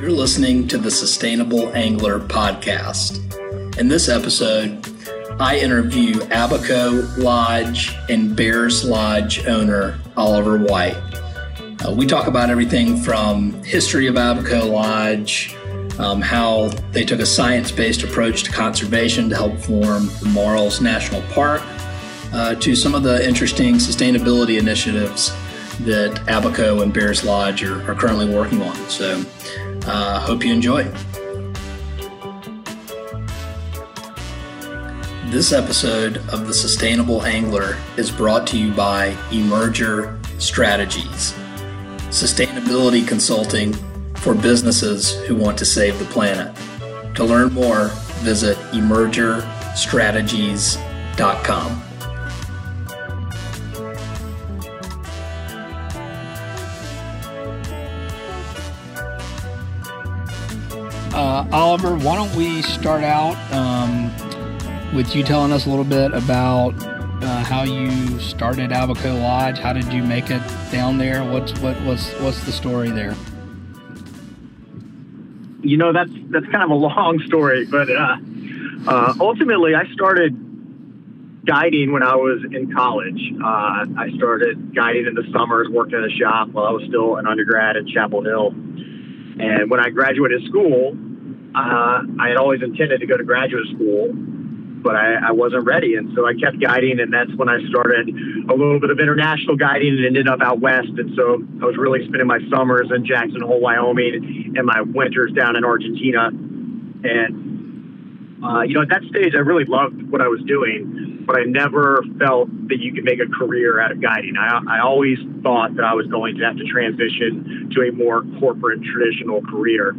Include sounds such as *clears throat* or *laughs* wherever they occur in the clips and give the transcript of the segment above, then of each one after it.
You're listening to the Sustainable Angler podcast. In this episode, I interview Abaco Lodge and Bair's Lodge owner Oliver White. Uh, we talk about everything from history of Abaco Lodge, um, how they took a science-based approach to conservation to help form the Marls National Park, uh, to some of the interesting sustainability initiatives that Abaco and Bair's Lodge are, are currently working on. So, uh, hope you enjoy. This episode of The Sustainable Angler is brought to you by Emerger Strategies, sustainability consulting for businesses who want to save the planet. To learn more, visit emergerstrategies.com. Uh, Oliver, why don't we start out um, with you telling us a little bit about uh, how you started Abaco Lodge? How did you make it down there? What's what what's what's the story there? You know, that's that's kind of a long story, but uh, uh, ultimately, I started guiding when I was in college. Uh, I started guiding in the summers, working in a shop while I was still an undergrad at Chapel Hill. And when I graduated school, uh, I had always intended to go to graduate school, but I, I, wasn't ready. And so I kept guiding, and that's when I started a little bit of international guiding and ended up out west. And so I was really spending my summers in Jackson Hole, Wyoming, and my winters down in Argentina. And, uh, you know, at that stage, I really loved what I was doing, but I never felt that you could make a career out of guiding. I, I always thought that I was going to have to transition to a more corporate, traditional career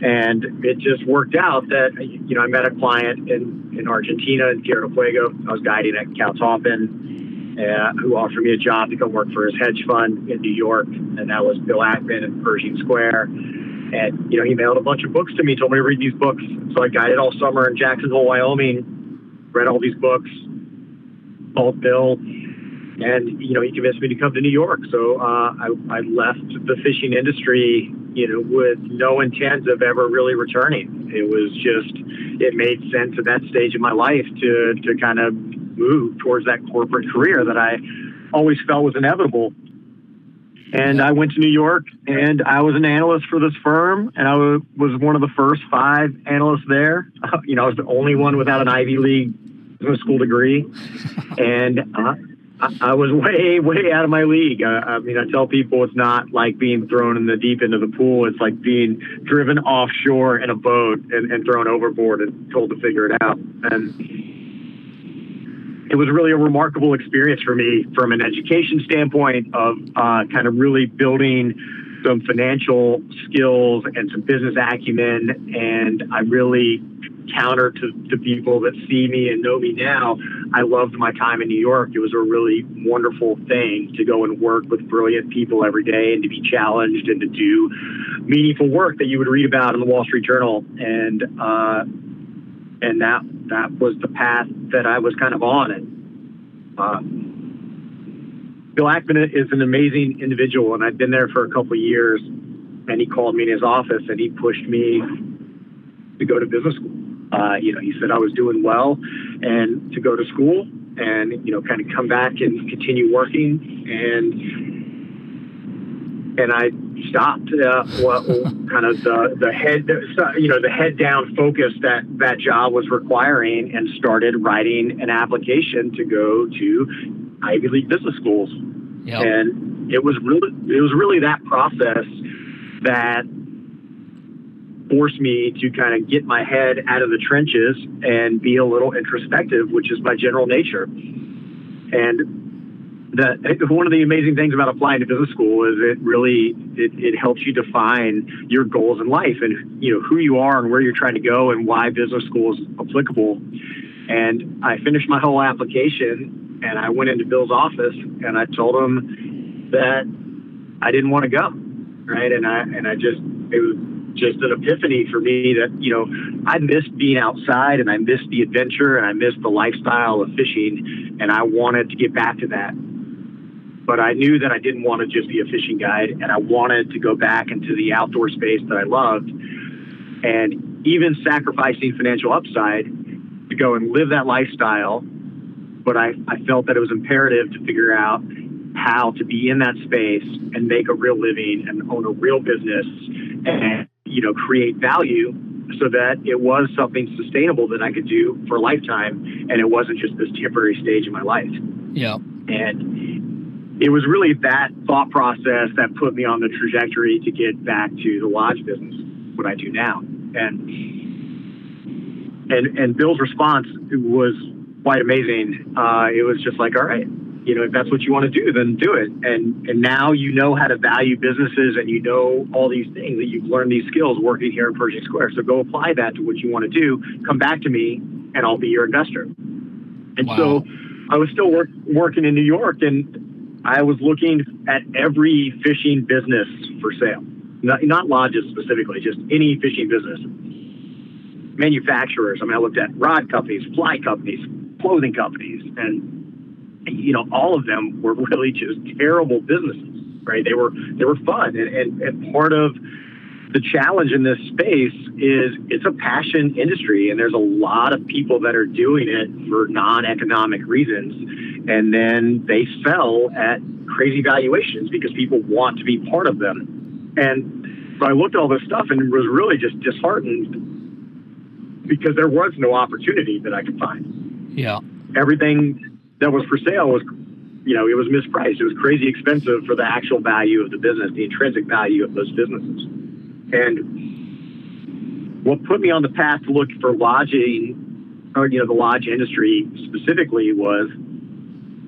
and it just worked out that you know I met a client in in Argentina in Tierra del Fuego. I was guiding at Kau Tapen, uh, who offered me a job to go work for his hedge fund in New York, and that was Bill Ackman in Pershing Square. And you know he mailed a bunch of books to me, told me to read these books. So I guided all summer in Jackson Hole, Wyoming, read all these books, called Bill, and you know he convinced me to come to New York. So uh, I, I left the fishing industry, you know, with no intent of ever really returning. It was just it made sense at that stage of my life to to kind of move towards that corporate career that I always felt was inevitable. And I went to New York, and I was an analyst for this firm, and I was one of the first five analysts there. *laughs* you know, I was the only one without an Ivy League business school degree, *laughs* and uh, I, was way, way out of my league. I, I mean, I tell people it's not like being thrown in the deep end of the pool. It's like being driven offshore in a boat and, and thrown overboard and told to figure it out. And it was really a remarkable experience for me from an education standpoint of uh, kind of really building some financial skills and some business acumen. And I really counter to, the people that see me and know me now, I loved my time in New York. It was a really wonderful thing to go and work with brilliant people every day and to be challenged and to do meaningful work that you would read about in the Wall Street Journal. And uh, and that that was the path that I was kind of on. And uh, Bill Ackman is an amazing individual, and I've been there for a couple years. And he called me in his office and he pushed me to go to business school. Uh, you know, he said I was doing well and to go to school and, you know, kind of come back and continue working. And, and I stopped uh, what kind of the, the head, you know, the head down focus that that job was requiring and started writing an application to go to Ivy League business schools. Yep. And it was really, it was really that process that forced me to kind of get my head out of the trenches and be a little introspective, which is my general nature. And one of the amazing things about applying to business school is it really it, it helps you define your goals in life and you know who you are and where you're trying to go and why business school is applicable. And I finished my whole application and I went into Bill's office and I told him that I didn't want to go, right? And I and I just it was just an epiphany for me that, you know, I missed being outside and I missed the adventure and I missed the lifestyle of fishing and I wanted to get back to that. But I knew that I didn't want to just be a fishing guide and I wanted to go back into the outdoor space that I loved and even sacrificing financial upside to go and live that lifestyle. But I, I felt that it was imperative to figure out how to be in that space and make a real living and own a real business and, you know, create value so that it was something sustainable that I could do for a lifetime and it wasn't just this temporary stage in my life. Yeah. And it was really that thought process that put me on the trajectory to get back to the lodge business, what I do now. And and and Bill's response was quite amazing. Uh, it was just like, all right, you know, if that's what you want to do, then do it. And and now you know how to value businesses and you know all these things that you've learned these skills working here in Pershing Square. So go apply that to what you want to do. Come back to me and I'll be your investor. And wow. so I was still work, working in New York and I was looking at every fishing business for sale. Not, not lodges specifically, just any fishing business. Manufacturers. I mean, I looked at rod companies, fly companies, clothing companies, and you know, all of them were *laughs* really just terrible businesses, right? They were they were fun, and, and, and part of the challenge in this space is it's a passion industry, and there's a lot of people that are doing it for non-economic reasons, and then they sell at crazy valuations because people want to be part of them. And so I looked at all this stuff and was really just disheartened because there was no opportunity that I could find. Yeah. Everything that was for sale was, you know, it was mispriced. It was crazy expensive for the actual value of the business, the intrinsic value of those businesses. And what put me on the path to look for lodging, or, you know, the lodge industry specifically was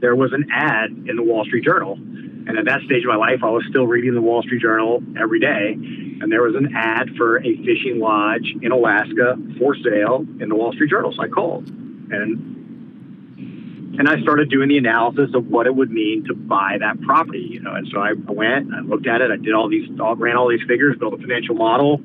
there was an ad in the Wall Street Journal. And at that stage of my life, I was still reading the Wall Street Journal every day. And there was an ad for a fishing lodge in Alaska for sale in the Wall Street Journal. So I called. And and I started doing the analysis of what it would mean to buy that property, you know. And so I went, I looked at it, I did all these, ran all these figures, built a financial model,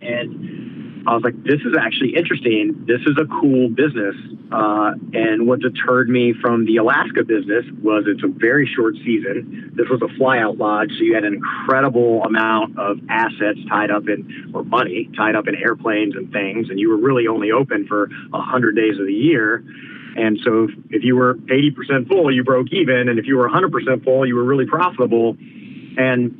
and I was like, this is actually interesting. This is a cool business. Uh, and what deterred me from the Alaska business was it's a very short season. This was a flyout lodge, so you had an incredible amount of assets tied up in, or money tied up in airplanes and things, and you were really only open for 100 days of the year. And so if, if you were 80% full, you broke even. And if you were 100% full, you were really profitable. And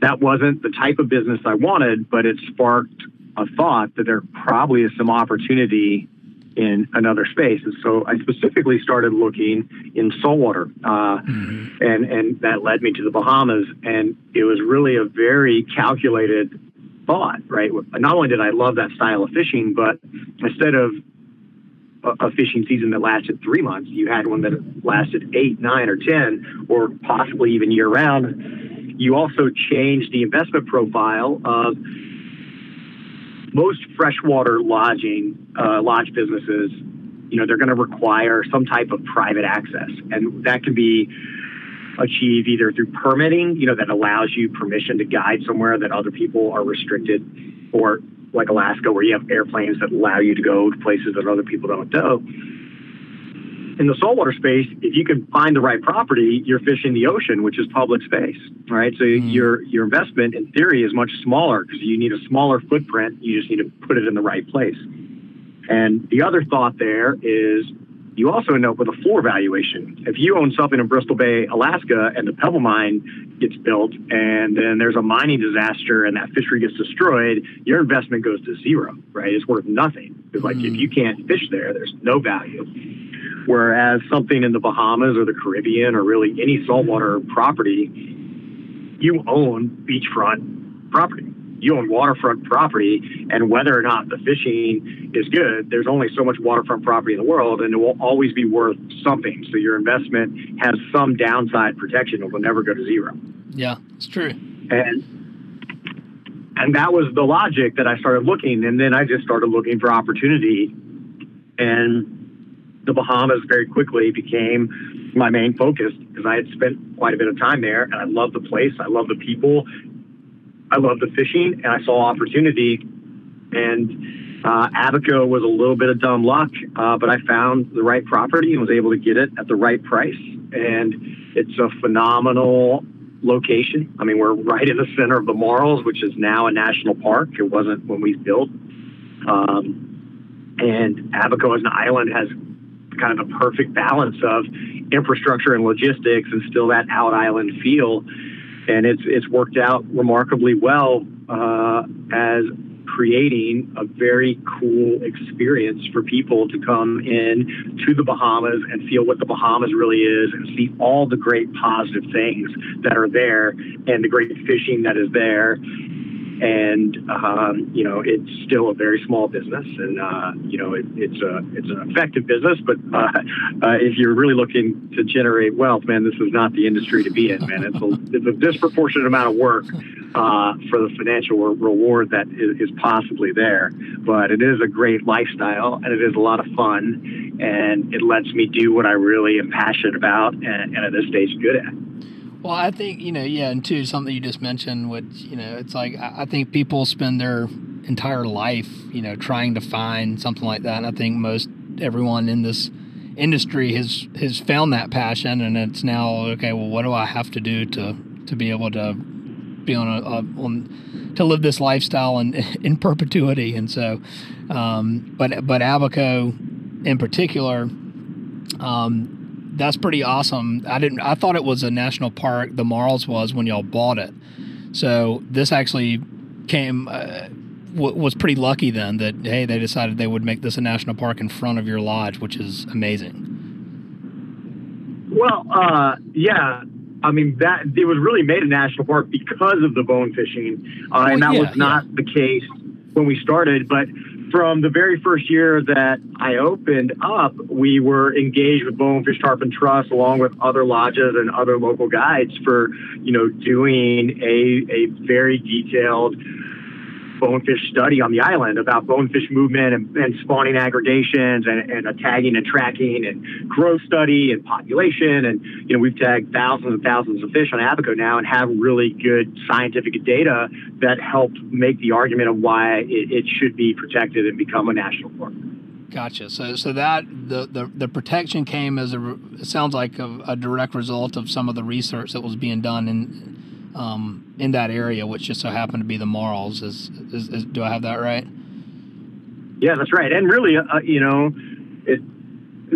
that wasn't the type of business I wanted, but it sparked a thought that there probably is some opportunity in another space. And so I specifically started looking in saltwater, uh, mm-hmm. and and that led me to the Bahamas. And it was really a very calculated thought, right? Not only did I love that style of fishing, but instead of a, fishing season that lasted three months. You had one that lasted eight, nine, or 10, or possibly even year round. You also changed the investment profile of most freshwater lodging, uh, lodge businesses. You know, they're going to require some type of private access, and that can be achieved either through permitting, you know, that allows you permission to guide somewhere that other people are restricted, or like Alaska, where you have airplanes that allow you to go to places that other people don't go. In the saltwater space, if you can find the right property, you're fishing the ocean, which is public space, right? So mm. your your investment, in theory, is much smaller because you need a smaller footprint. You just need to put it in the right place. And the other thought there is you also end up with a floor valuation. If you own something in Bristol Bay, Alaska, and the Pebble Mine gets built, and then there's a mining disaster and that fishery gets destroyed, your investment goes to zero, right? It's worth nothing. Because, like, mm. if you can't fish there, there's no value. Whereas something in the Bahamas or the Caribbean or really any saltwater property, you own beachfront property you own waterfront property, and whether or not the fishing is good, there's only so much waterfront property in the world, and it will always be worth something. So your investment has some downside protection; it will never go to zero. Yeah, it's true. And and that was the logic that I started looking, and then I just started looking for opportunity, and the Bahamas very quickly became my main focus because I had spent quite a bit of time there, and I love the place, I love the people, I love the fishing and I saw opportunity. And Uh, Abaco was a little bit of dumb luck, uh, but I found the right property and was able to get it at the right price. And it's a phenomenal location. I mean, we're right in the center of the Marls, which is now a national park. It wasn't when we built. Um, and Abaco as an island has kind of a perfect balance of infrastructure and logistics and still that out island feel. And it's it's worked out remarkably well uh, as creating a very cool experience for people to come in to the Bahamas and feel what the Bahamas really is and see all the great positive things that are there and the great fishing that is there and um, you know it's still a very small business, and uh, you know it, it's a it's an effective business. But uh, uh, if you're really looking to generate wealth, man, this is not the industry to be in, man. It's a, it's a disproportionate amount of work uh, for the financial reward that is, is possibly there. But it is a great lifestyle, and it is a lot of fun, and it lets me do what I really am passionate about, and, and at this stage, good at. Well, I think you know, yeah, and two something you just mentioned, which you know, it's like I think people spend their entire life, you know, trying to find something like that. And I think most everyone in this industry has has found that passion, and it's now okay. Well, what do I have to do to to be able to be on a, a on to live this lifestyle in *laughs* in perpetuity? And so, um, but but Abaco in particular. Um, that's pretty awesome. I didn't. I thought it was a national park. The Marls was when y'all bought it. So this actually came uh, w- was pretty lucky then that hey they decided they would make this a national park in front of your lodge, which is amazing. Well, uh, yeah. I mean that it was really made a national park because of the bone fishing, uh, well, and that yeah, was not yeah. the case when we started. But from the very first year that I opened up, we were engaged with Bonefish Tarpon Trust along with other lodges and other local guides for, you know, doing a, a very detailed bonefish study on the island about bonefish movement and, and spawning aggregations and, and a tagging and tracking and growth study and population. And, you know, we've tagged thousands and thousands of fish on Abaco now and have really good scientific data that helped make the argument of why it, it should be protected and become a national park. Gotcha. So, so that the, the, the protection came as a it sounds like a, a direct result of some of the research that was being done in um, in that area, which just so happened to be the Marls. Is, is, is do I have that right? Yeah, that's right. And really, uh, you know, it,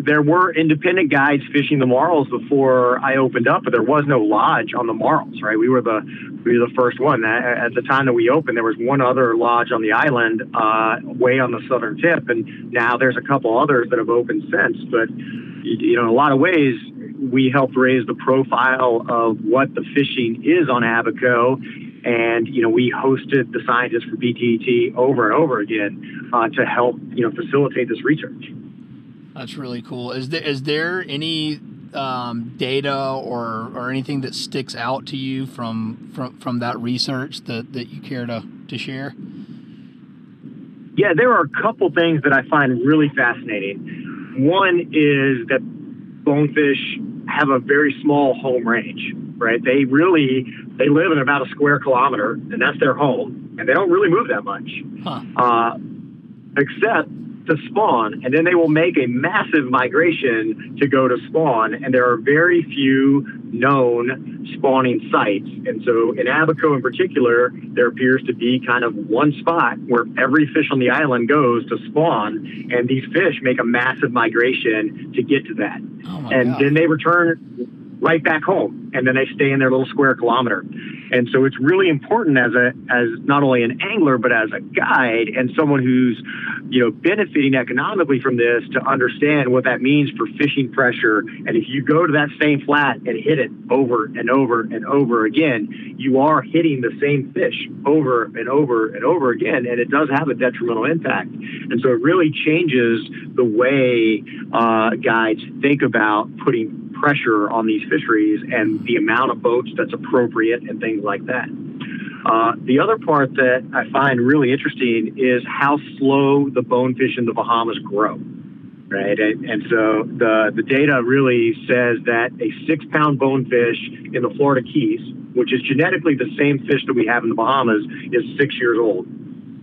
there were independent guides fishing the Marls before I opened up, but there was no lodge on the Marls. Right? We were the we were the first one. At the time that we opened, there was one other lodge on the island, uh, way on the southern tip, and now there's a couple others that have opened since. But you know, in a lot of ways, we helped raise the profile of what the fishing is on Abaco. And, you know, we hosted the scientists for BTT over and over again uh, to help, you know, facilitate this research. That's really cool. Is there, is there any um, data or, or anything that sticks out to you from, from, from that research that, that you care to, to share? Yeah, there are a couple things that I find really fascinating. One is that bonefish have a very small home range, right? They really they live in about a square kilometer, and that's their home, and they don't really move that much, huh. uh, except to spawn, and then they will make a massive migration to go to spawn. And there are very few known spawning sites. And so in Abaco in particular, there appears to be kind of one spot where every fish on the island goes to spawn, and these fish make a massive migration to get to that. Oh and God. then they return right back home, and then they stay in their little square kilometer. And so it's really important as a as not only an angler but as a guide and someone who's you know benefiting economically from this to understand what that means for fishing pressure. And if you go to that same flat and hit it over and over and over again, you are hitting the same fish over and over and over again, and it does have a detrimental impact. And so it really changes the way uh, guides think about putting pressure on these fisheries and the amount of boats that's appropriate and things like that. Uh, the other part that I find really interesting is how slow the bonefish in the Bahamas grow. Right, and, and so the the data really says that a six pound bonefish in the Florida Keys, which is genetically the same fish that we have in the Bahamas, is six years old.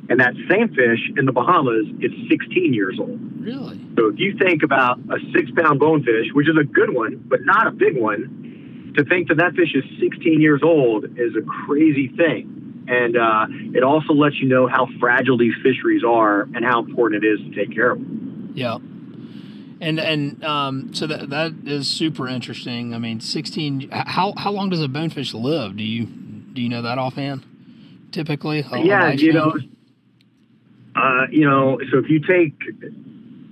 And that same fish in the Bahamas is 16 years old. Really? So if you think about a six pound bonefish, which is a good one, but not a big one, to think that that fish is 16 years old is a crazy thing. And uh, it also lets you know how fragile these fisheries are and how important it is to take care of them. Yeah. And and um, so that that is super interesting. I mean, 16. How how long does a bonefish live? Do you do you know that offhand? Typically, yeah, you know, uh, you know. So if you take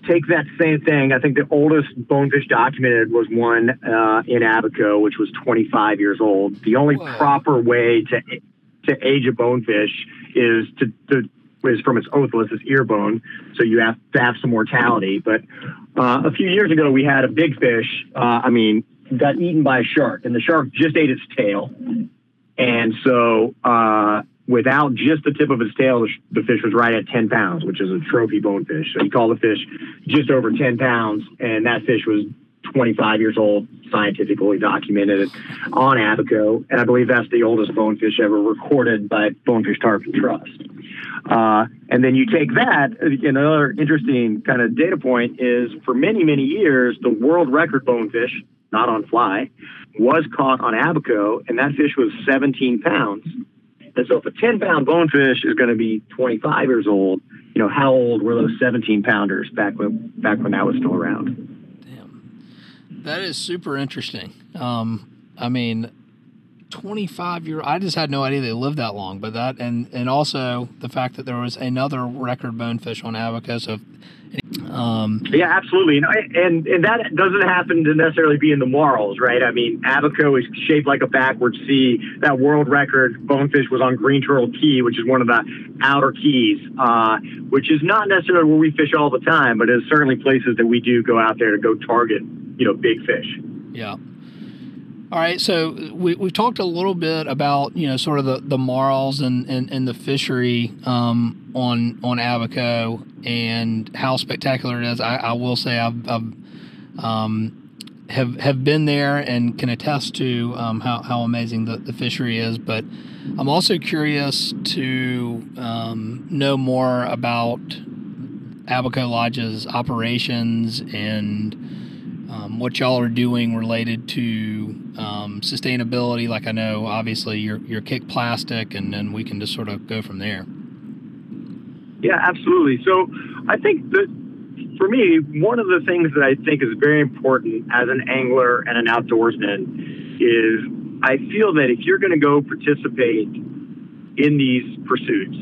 take that same thing, I think the oldest bonefish documented was one uh, in Abaco, which was 25 years old. The only Whoa. proper way to to age a bonefish is to, to is from its otoliths, its ear bone. So you have to have some mortality. But uh, a few years ago, we had a big fish. Uh, I mean, got eaten by a shark, and the shark just ate its tail. And so, uh, without just the tip of its tail, the fish was right at 10 pounds, which is a trophy bonefish. So he called the fish just over 10 pounds, and that fish was 25 years old, scientifically documented on Abaco. And I believe that's the oldest bonefish ever recorded by Bonefish Tarpon Trust. Uh, and then you take that, another interesting kind of data point is for many, many years, the world record bonefish, not on fly, was caught on Abaco, and that fish was 17 pounds. And so if a 10 pound bonefish is going to be 25 years old, you know, how old were those 17 pounders back when, back when that was still around? Damn. That is super interesting. Um, I mean, 25 year I just had no idea they lived that long but that and and also the fact that there was another record bonefish on Abaco so um, yeah absolutely. And, and and that doesn't happen to necessarily be in the Marls right? I mean Abaco is shaped like a backward C. That world record bonefish was on Green Turtle Cay which is one of the outer keys uh, which is not necessarily where we fish all the time but is certainly places that we do go out there to go target you know big fish. Yeah all right, so we, we've talked a little bit about you know sort of the, the marls and, and, and the fishery um, on on Abaco and how spectacular it is. I, I will say I've, I've um, have have been there and can attest to um, how, how amazing the, the fishery is. But I'm also curious to um, know more about Abaco Lodge's operations and um, what y'all are doing related to um, sustainability. Like I know, obviously, you're, you're kick plastic, and then we can just sort of go from there. Yeah, absolutely. So I think that for me, one of the things that I think is very important as an angler and an outdoorsman is I feel that if you're going to go participate in these pursuits,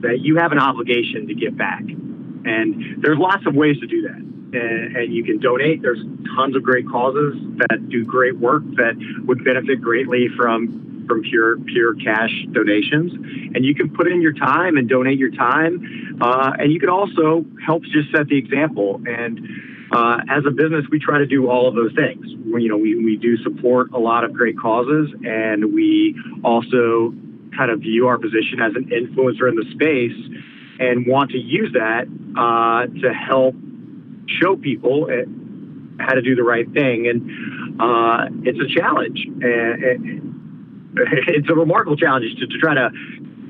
that you have an obligation to give back. And there's lots of ways to do that and, and, you can donate. There's tons of great causes that do great work that would benefit greatly from from pure pure cash donations. And you can put in your time and donate your time, uh, and you can also help just set the example. And uh, as a business, we try to do all of those things. We, you know, we, we do support a lot of great causes, and we also kind of view our position as an influencer in the space and want to use that uh, to help show people how to do the right thing. And uh, it's a challenge. And *laughs* it's a remarkable challenge to, to try to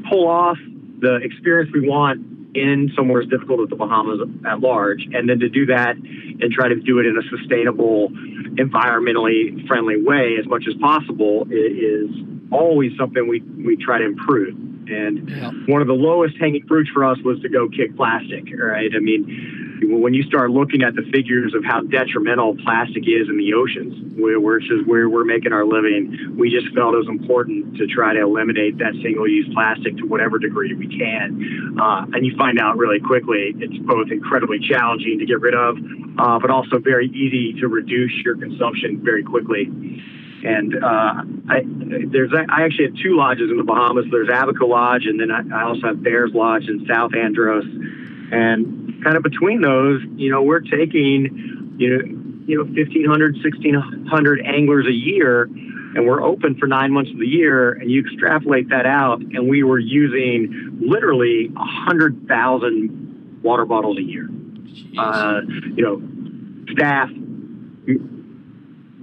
pull off the experience we want in somewhere as difficult as the Bahamas at large, and then to do that and try to do it in a sustainable, environmentally friendly way as much as possible is always something we, we try to improve. And yeah. one of the lowest hanging fruits for us was to go kick plastic, right? I mean, when you start looking at the figures of how detrimental plastic is in the oceans, which is where we're making our living, we just felt it was important to try to eliminate that single-use plastic to whatever degree we can. Uh, and you find out really quickly it's both incredibly challenging to get rid of, uh, but also very easy to reduce your consumption very quickly. And uh, I, there's I actually have two lodges in the Bahamas. There's Abaco Lodge, and then I, I also have Bair's Lodge in South Andros. And kind of between those, you know, we're taking, you know, you know, 1,500, 1,600 anglers a year, and we're open for nine months of the year. And you extrapolate that out, and we were using literally 100,000 water bottles a year. Uh, you know, staff,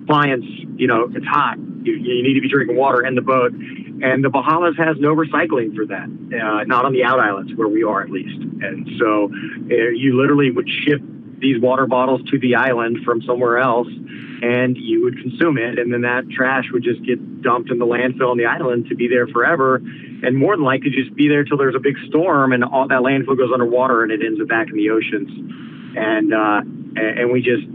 clients, you know, it's hot. You, you need to be drinking water in the boat. And the Bahamas has no recycling for that, uh, not on the out islands where we are at least. And so uh, you literally would ship these water bottles to the island from somewhere else and you would consume it and then that trash would just get dumped in the landfill on the island to be there forever and more than likely just be there till there's a big storm and all that landfill goes underwater and it ends up back in the oceans and uh and we just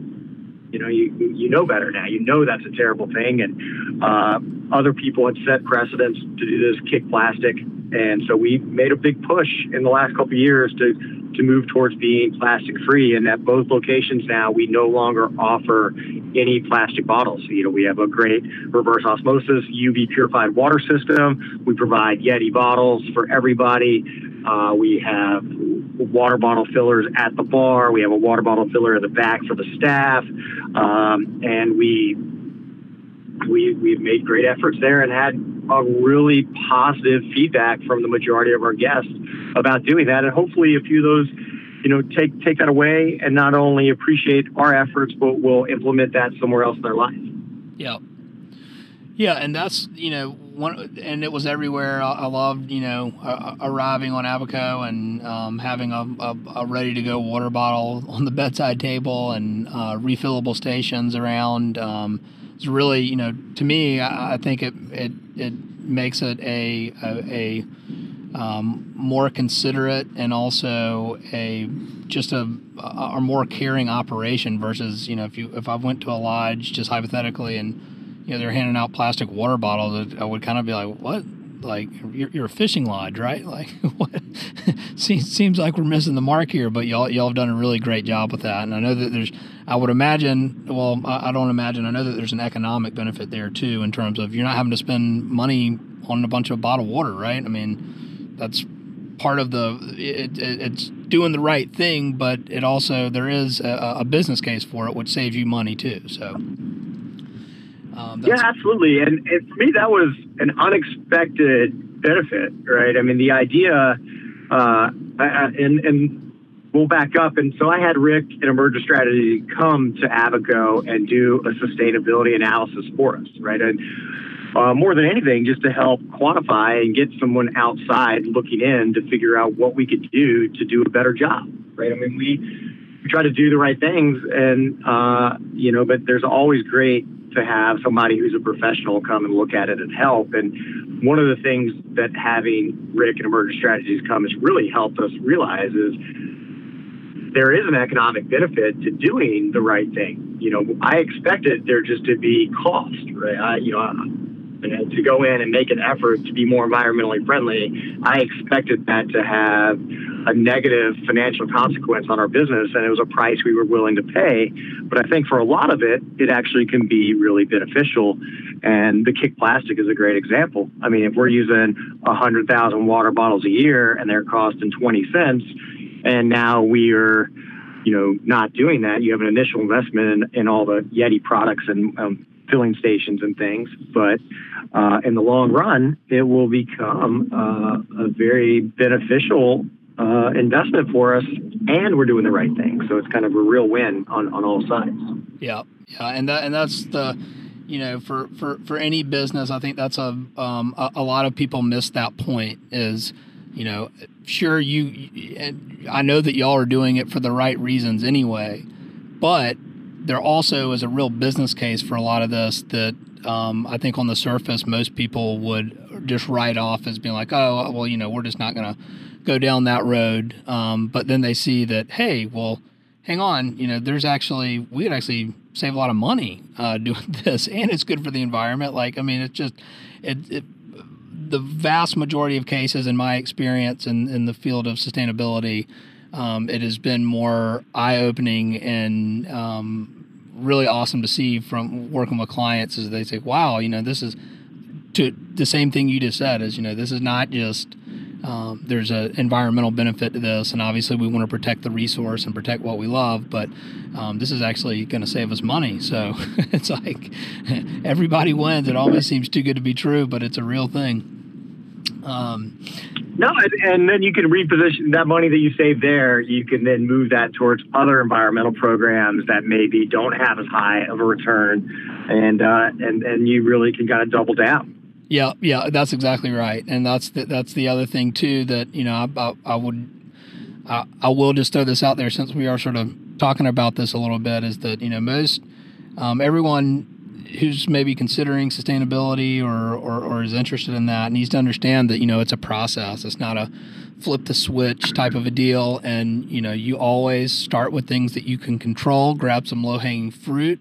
you know you you know better now you know that's a terrible thing and uh other people had set precedents to do this kick plastic and so we made a big push in the last couple of years to to move towards being plastic free. And at both locations now, we no longer offer any plastic bottles. You know, we have a great reverse osmosis UV purified water system. We provide Yeti bottles for everybody. Uh, we have water bottle fillers at the bar. We have a water bottle filler in the back for the staff, um, and we we we've made great efforts there and had a really positive feedback from the majority of our guests about doing that. And hopefully, a few of those, you know, take take that away and not only appreciate our efforts, but will implement that somewhere else in their life. Yeah, yeah, and that's you know one, and it was everywhere. I, I loved you know uh, arriving on Abaco and um, having a, a, a, ready to go water bottle *laughs* on the bedside table and uh, refillable stations around. Um, it's really you know to me, I, I think it it it makes it a a, a um, more considerate and also a just a, a more caring operation versus you know if you if I went to a lodge just hypothetically and you know they're handing out plastic water bottles I would kind of be like what like you're, you're a fishing lodge right *laughs* like what seems, seems like we're missing the mark here but y'all y'all have done a really great job with that and I know that there's I would imagine well I, I don't imagine I know that there's an economic benefit there too in terms of you're not having to spend money on a bunch of bottled water right I mean that's part of the it, it, it's doing the right thing, but it also there is a, a business case for it, which saves you money too. So. Um, yeah, absolutely, and, and for me that was an unexpected benefit, right? I mean, the idea, uh, and and we'll back up. And so I had Rick and Emerger Strategy come to Abaco and do a sustainability analysis for us, right? And uh, more than anything, just to help quantify and get someone outside looking in to figure out what we could do to do a better job, right? I mean, we, we try to do the right things, and uh, you know, but there's always great to have somebody who's a professional come and look at it and help. And one of the things that having Rick and Emerger Strategies come has really helped us realize is there is an economic benefit to doing the right thing. You know, I expected there just to be cost, right? I, you know, to go in and make an effort to be more environmentally friendly, I expected that to have a negative financial consequence on our business, and it was a price we were willing to pay. But I think for a lot of it, it actually can be really beneficial. And the kick plastic is a great example. I mean, if we're using 100,000 water bottles a year and they're costing 20 cents, and now we are you know, not doing that, you have an initial investment in, in all the Yeti products and um, filling stations and things. But uh, in the long run, it will become uh, a very beneficial uh, investment for us, and we're doing the right thing. So it's kind of a real win on, on all sides. Yeah, yeah, and that and that's the you know for for for any business, I think that's a um, a, a lot of people miss that point is you know sure you I know that y'all are doing it for the right reasons anyway, but there also is a real business case for a lot of this that um, I think on the surface most people would just write off as being like, oh, well, you know, we're just not going to go down that road. Um, but then they see that, hey, well, hang on, you know, there's actually we could actually save a lot of money uh, *laughs* doing this, and it's good for the environment. Like, I mean, it's just it, it the vast majority of cases, in my experience in, in the field of sustainability, um, it has been more eye opening and um, really awesome to see from working with clients as they say, wow, you know, this is to the same thing you just said is, you know, this is not just um, there's an environmental benefit to this, and obviously we want to protect the resource and protect what we love, but um, this is actually going to save us money. So *laughs* it's like *laughs* everybody wins. It almost seems too good to be true, but it's a real thing. Um, no, and then you can reposition that money that you save there. You can then move that towards other environmental programs that maybe don't have as high of a return, and uh, and and you really can kind of double down. Yeah, yeah, that's exactly right, and that's the, that's the other thing too that you know I, I, I would I, I will just throw this out there since we are sort of talking about this a little bit is that you know most um, everyone who's maybe considering sustainability or, or, or is interested in that needs to understand that you know it's a process. It's not a flip the switch type of a deal, and you know you always start with things that you can control, grab some low hanging fruit,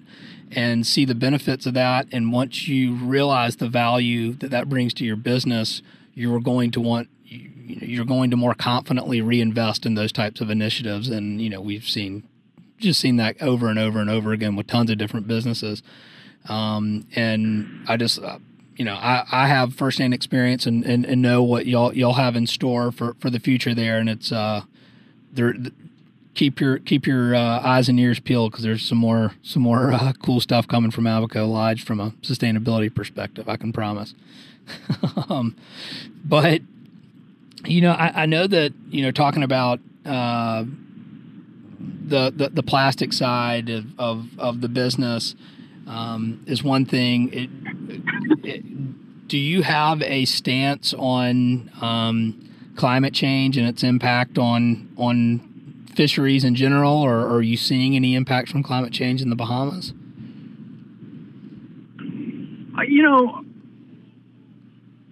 and see the benefits of that. And once you realize the value that that brings to your business, you're going to want you're going to more confidently reinvest in those types of initiatives. And you know we've seen just seen that over and over and over again with tons of different businesses. Um, and I just uh, you know I, I have firsthand experience and, and, and know what y'all y'all have in store for, for the future there. And it's uh there keep your keep your uh, eyes and ears peeled because there's some more some more uh, cool stuff coming from Abaco Lodge from a sustainability perspective. I can promise. *laughs* um, but you know, I, I, know that you know talking about uh, the, the, the plastic side of of, of the business um, is one thing. It, it, do you have a stance on um, climate change and its impact on on fisheries in general, or, or are you seeing any impact from climate change in the Bahamas? Uh, you know,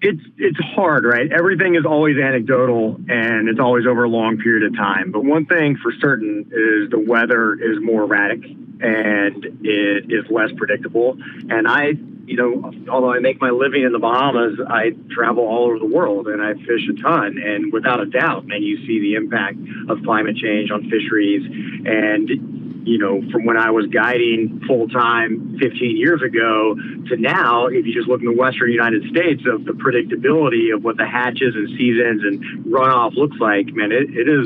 it's it's hard, right? Everything is always anecdotal and it's always over a long period of time. But one thing for certain is the weather is more erratic and it is less predictable. And I you know, although I make my living in the Bahamas, I travel all over the world and I fish a ton. And without a doubt, man, you see the impact of climate change on fisheries. And, you know, from when I was guiding full time 15 years ago to now, if you just look in the Western United States of the predictability of what the hatches and seasons and runoff looks like, man, it, it is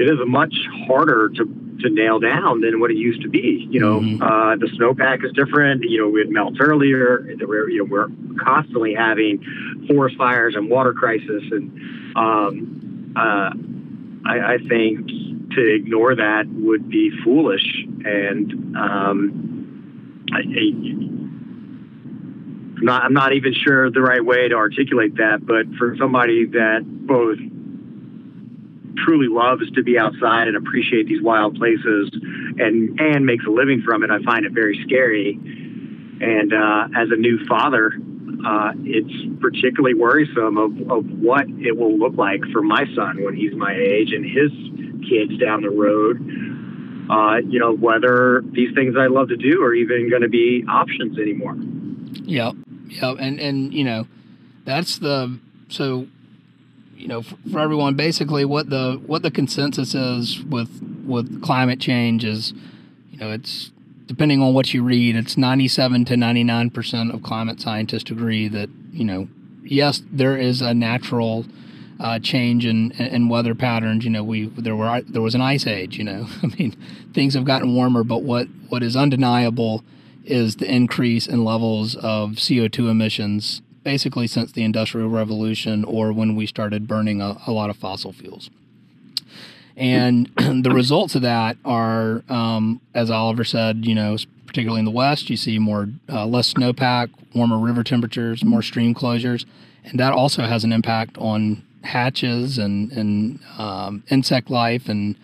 it is much harder to to nail down than what it used to be. You know, mm-hmm. uh, the snowpack is different. You know, we had melt earlier. We're, you know, we're constantly having forest fires and water crisis, and um, uh, I, I think to ignore that would be foolish. And um, I, I'm not, I'm not even sure the right way to articulate that, but for somebody that both truly loves to be outside and appreciate these wild places and and makes a living from it, I find it very scary. And uh, as a new father, uh, it's particularly worrisome of, of what it will look like for my son when he's my age and his kids down the road. Uh, you know, whether these things I love to do are even going to be options anymore. Yep. Yep. And, and, you know, that's the, so you know, for, for everyone, basically what the what the consensus is with with climate change is, you know, it's depending on what you read, it's 97 to 99 percent of climate scientists agree that you know, yes, there is a natural uh, change in, in weather patterns. You know, we there were there was an ice age. You know, *laughs* I mean, things have gotten warmer, but what what is undeniable is the increase in levels of CO2 emissions basically since the Industrial Revolution or when we started burning a, a lot of fossil fuels. And *clears throat* the results of that are, um, as Oliver said, you know, particularly in the West, you see more uh, less snowpack, warmer river temperatures, more stream closures, and that also has an impact on hatches and and um, insect life, and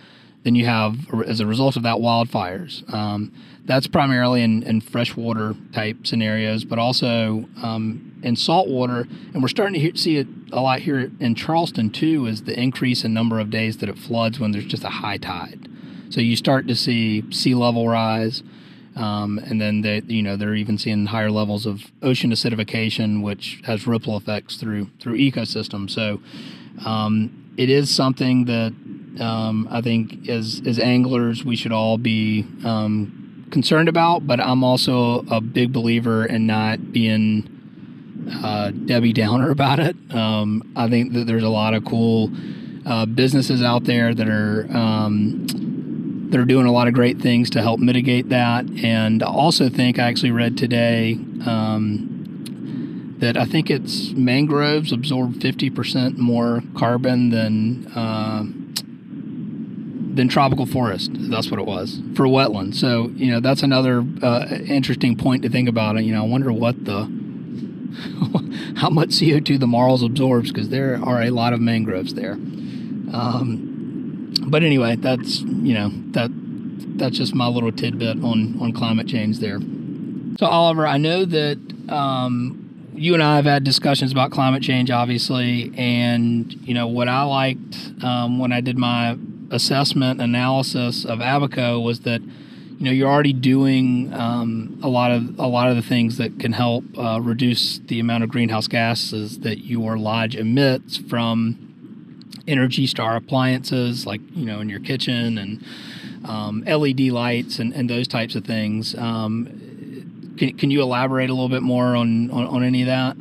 then you have as a result of that wildfires. Um, that's primarily in, in freshwater type scenarios, but also um, in saltwater. And we're starting to hear, see it a lot here in Charleston too, is the increase in number of days that it floods when there's just a high tide. So you start to see sea level rise. Um, and then they, you know they're even seeing higher levels of ocean acidification, which has ripple effects through through ecosystems. So um, it is something that um, I think as as anglers we should all be um, concerned about, but I'm also a big believer in not being uh, Debbie Downer *laughs* about it. Um, I think that there's a lot of cool uh, businesses out there that are um, that are doing a lot of great things to help mitigate that. And I also think I actually read today um, that I think it's mangroves absorb 50% more carbon than uh, than tropical forest. That's what it was for wetland. So you know that's another uh, interesting point to think about. You know, I wonder what the *laughs* how much CO2 the marls absorbs because there are a lot of mangroves there. Um, but anyway, that's you know that that's just my little tidbit on on climate change there. So Oliver, I know that um, you and I have had discussions about climate change, obviously, and you know what I liked um, when I did my assessment analysis of Abaco was that you know you're already doing um, a lot of a lot of the things that can help uh, reduce the amount of greenhouse gases that your lodge emits from Energy Star appliances, like you know in your kitchen and um, LED lights and, and those types of things. Um, can, can you elaborate a little bit more on, on, on any of that?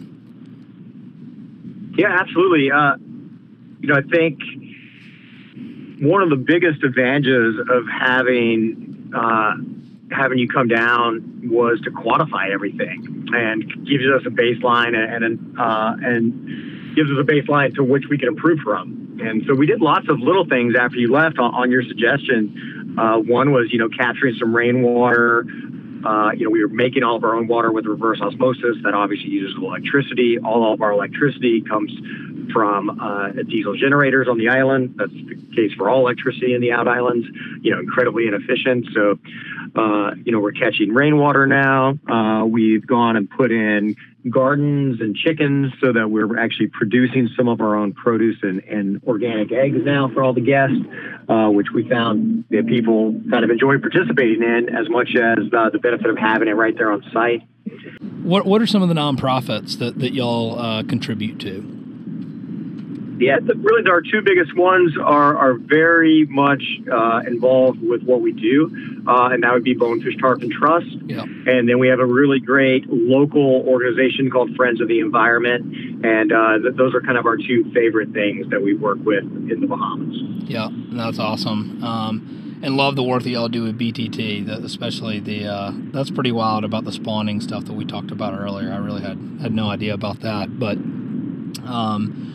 Yeah, absolutely. Uh, you know, I think one of the biggest advantages of having uh, having you come down was to quantify everything and gives us a baseline and and, uh, and gives us a baseline to which we can improve from. And so we did lots of little things after you left on, on your suggestion. Uh, one was, you know, capturing some rainwater. Uh, you know, we were making all of our own water with reverse osmosis. That obviously uses electricity. All of our electricity comes from uh, diesel generators on the island. That's the case for all electricity in the out islands. You know, incredibly inefficient. So, uh, you know, we're catching rainwater now. Uh, we've gone and put in gardens and chickens so that we're actually producing some of our own produce and, and organic eggs now for all the guests, uh, which we found that people kind of enjoy participating in as much as uh, the benefit of having it right there on site. What What are some of the nonprofits that that y'all uh, contribute to? Yeah, the, really, our two biggest ones are are very much uh, involved with what we do, uh, and that would be Bonefish Tarpon Trust. Yeah. And then we have a really great local organization called Friends of the Environment, and uh, th- those are kind of our two favorite things that we work with in the Bahamas. Yeah, that's awesome. Um, and love the work that y'all do with BTT, especially the uh, that's pretty wild about the spawning stuff that we talked about earlier. I really had had no idea about that, but. Um,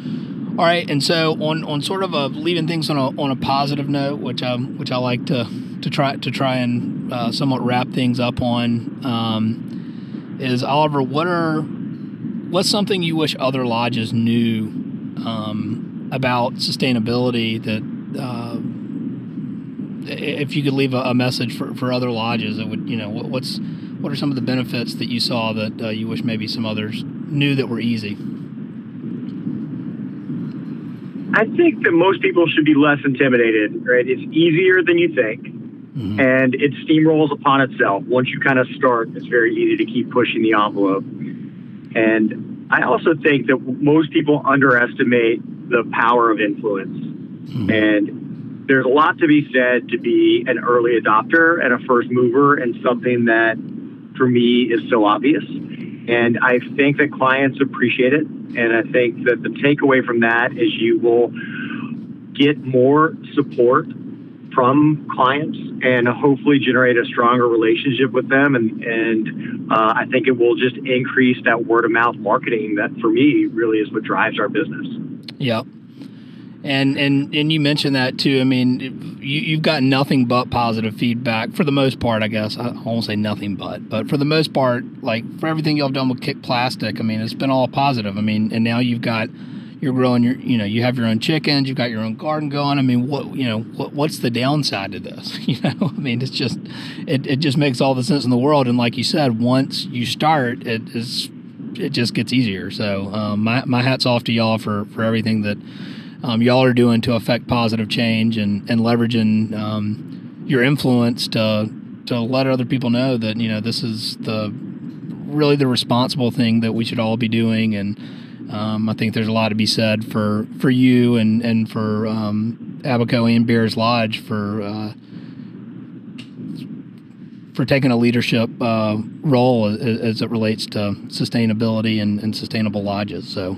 all right, and so on, on sort of a leaving things on a, on a positive note, which I which I like to to try to try and uh, somewhat wrap things up on, um, is Oliver. What are what's something you wish other lodges knew um, about sustainability that uh, if you could leave a, a, message for, for other lodges, it would you know what, what's what are some of the benefits that you saw that uh, you wish maybe some others knew that were easy. I think that most people should be less intimidated, right? It's easier than you think, mm-hmm. and it steamrolls upon itself. Once you kind of start, it's very easy to keep pushing the envelope. And I also think that most people underestimate the power of influence. Mm-hmm. And there's a lot to be said to be an early adopter and a first mover and something that for me is so obvious. And I think that clients appreciate it. And I think that the takeaway from that is you will get more support from clients and hopefully generate a stronger relationship with them. And, and uh, I think it will just increase that word of mouth marketing that for me really is what drives our business. Yep. And and and you mentioned that too. I mean, you, you've got nothing but positive feedback for the most part. I guess I won't say nothing but, but for the most part, like for everything y'all done with Kick Plastic, I mean, it's been all positive. I mean, and now you've got you're growing your you know you have your own chickens you've got your own garden going i mean what you know what, what's the downside to this *laughs* you know i mean it's just it, it just makes all the sense in the world and like you said once you start it is it just gets easier so um, my, my hat's off to y'all for for everything that um, y'all are doing to affect positive change and, and leveraging um, your influence to to let other people know that you know this is the really the responsible thing that we should all be doing and um, I think there's a lot to be said for for you and and for um, Abaco and Bair's Lodge for uh, for taking a leadership uh, role as, as, it relates to sustainability and, and sustainable lodges. So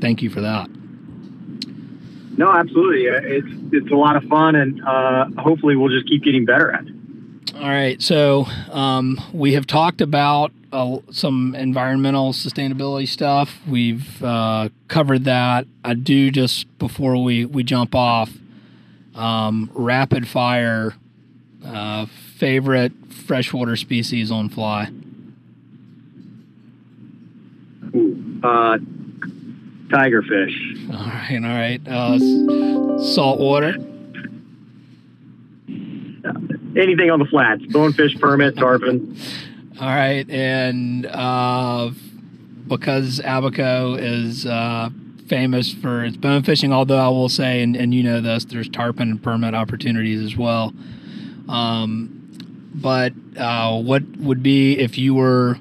thank you for that. No, absolutely. It's it's a lot of fun, and uh, hopefully we'll just keep getting better at it. All right. So um, we have talked about uh, some environmental sustainability stuff. We've uh, covered that. I do just before we we jump off. Um, rapid fire. Uh, favorite freshwater species on fly. Uh, tigerfish. All right, all right. Uh, salt water. Anything on the flats, bonefish, permit, tarpon. All right, and uh, because Abaco is uh, famous for its bone fishing, although I will say, and, and you know this, there's tarpon and permit opportunities as well. Um, but uh, what would be if you were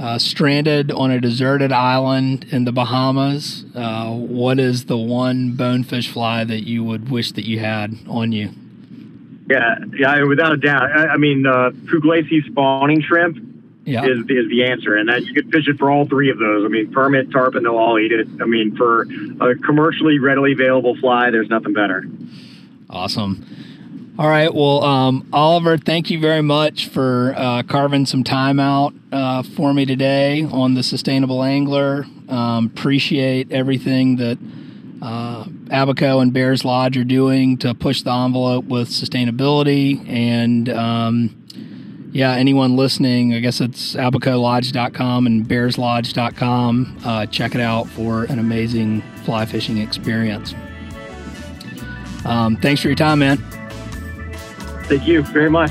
uh, stranded on a deserted island in the Bahamas? Uh, what is the one bonefish fly that you would wish that you had on you? Yeah, yeah, without a doubt. I, I mean, uh, Puglisi spawning shrimp Yeah. is, is the answer, and that you could fish it for all three of those. I mean, permit, tarpon, they'll all eat it. I mean, for a commercially readily available fly, there's nothing better. Awesome. All right. Well, um, Oliver, thank you very much for uh, carving some time out uh, for me today on the Sustainable Angler. Um, appreciate everything that uh, Abaco and Bair's Lodge are doing to push the envelope with sustainability. And um, yeah, anyone listening, I guess it's abacolodge.com and bairslodge.com. Uh, check it out for an amazing fly fishing experience. Um, thanks for your time, man. Thank you very much.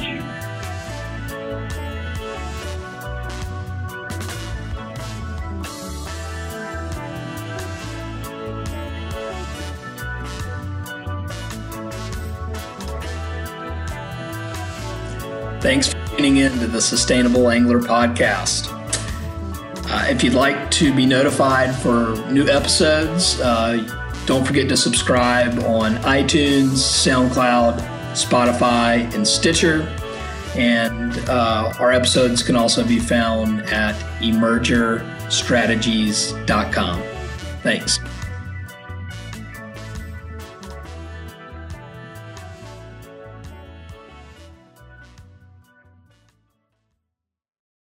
Thanks for tuning in to the Sustainable Angler Podcast. Uh, if you'd like to be notified for new episodes, uh, don't forget to subscribe on iTunes, SoundCloud, Spotify, and Stitcher. And uh, our episodes can also be found at emergerstrategies.com. Thanks.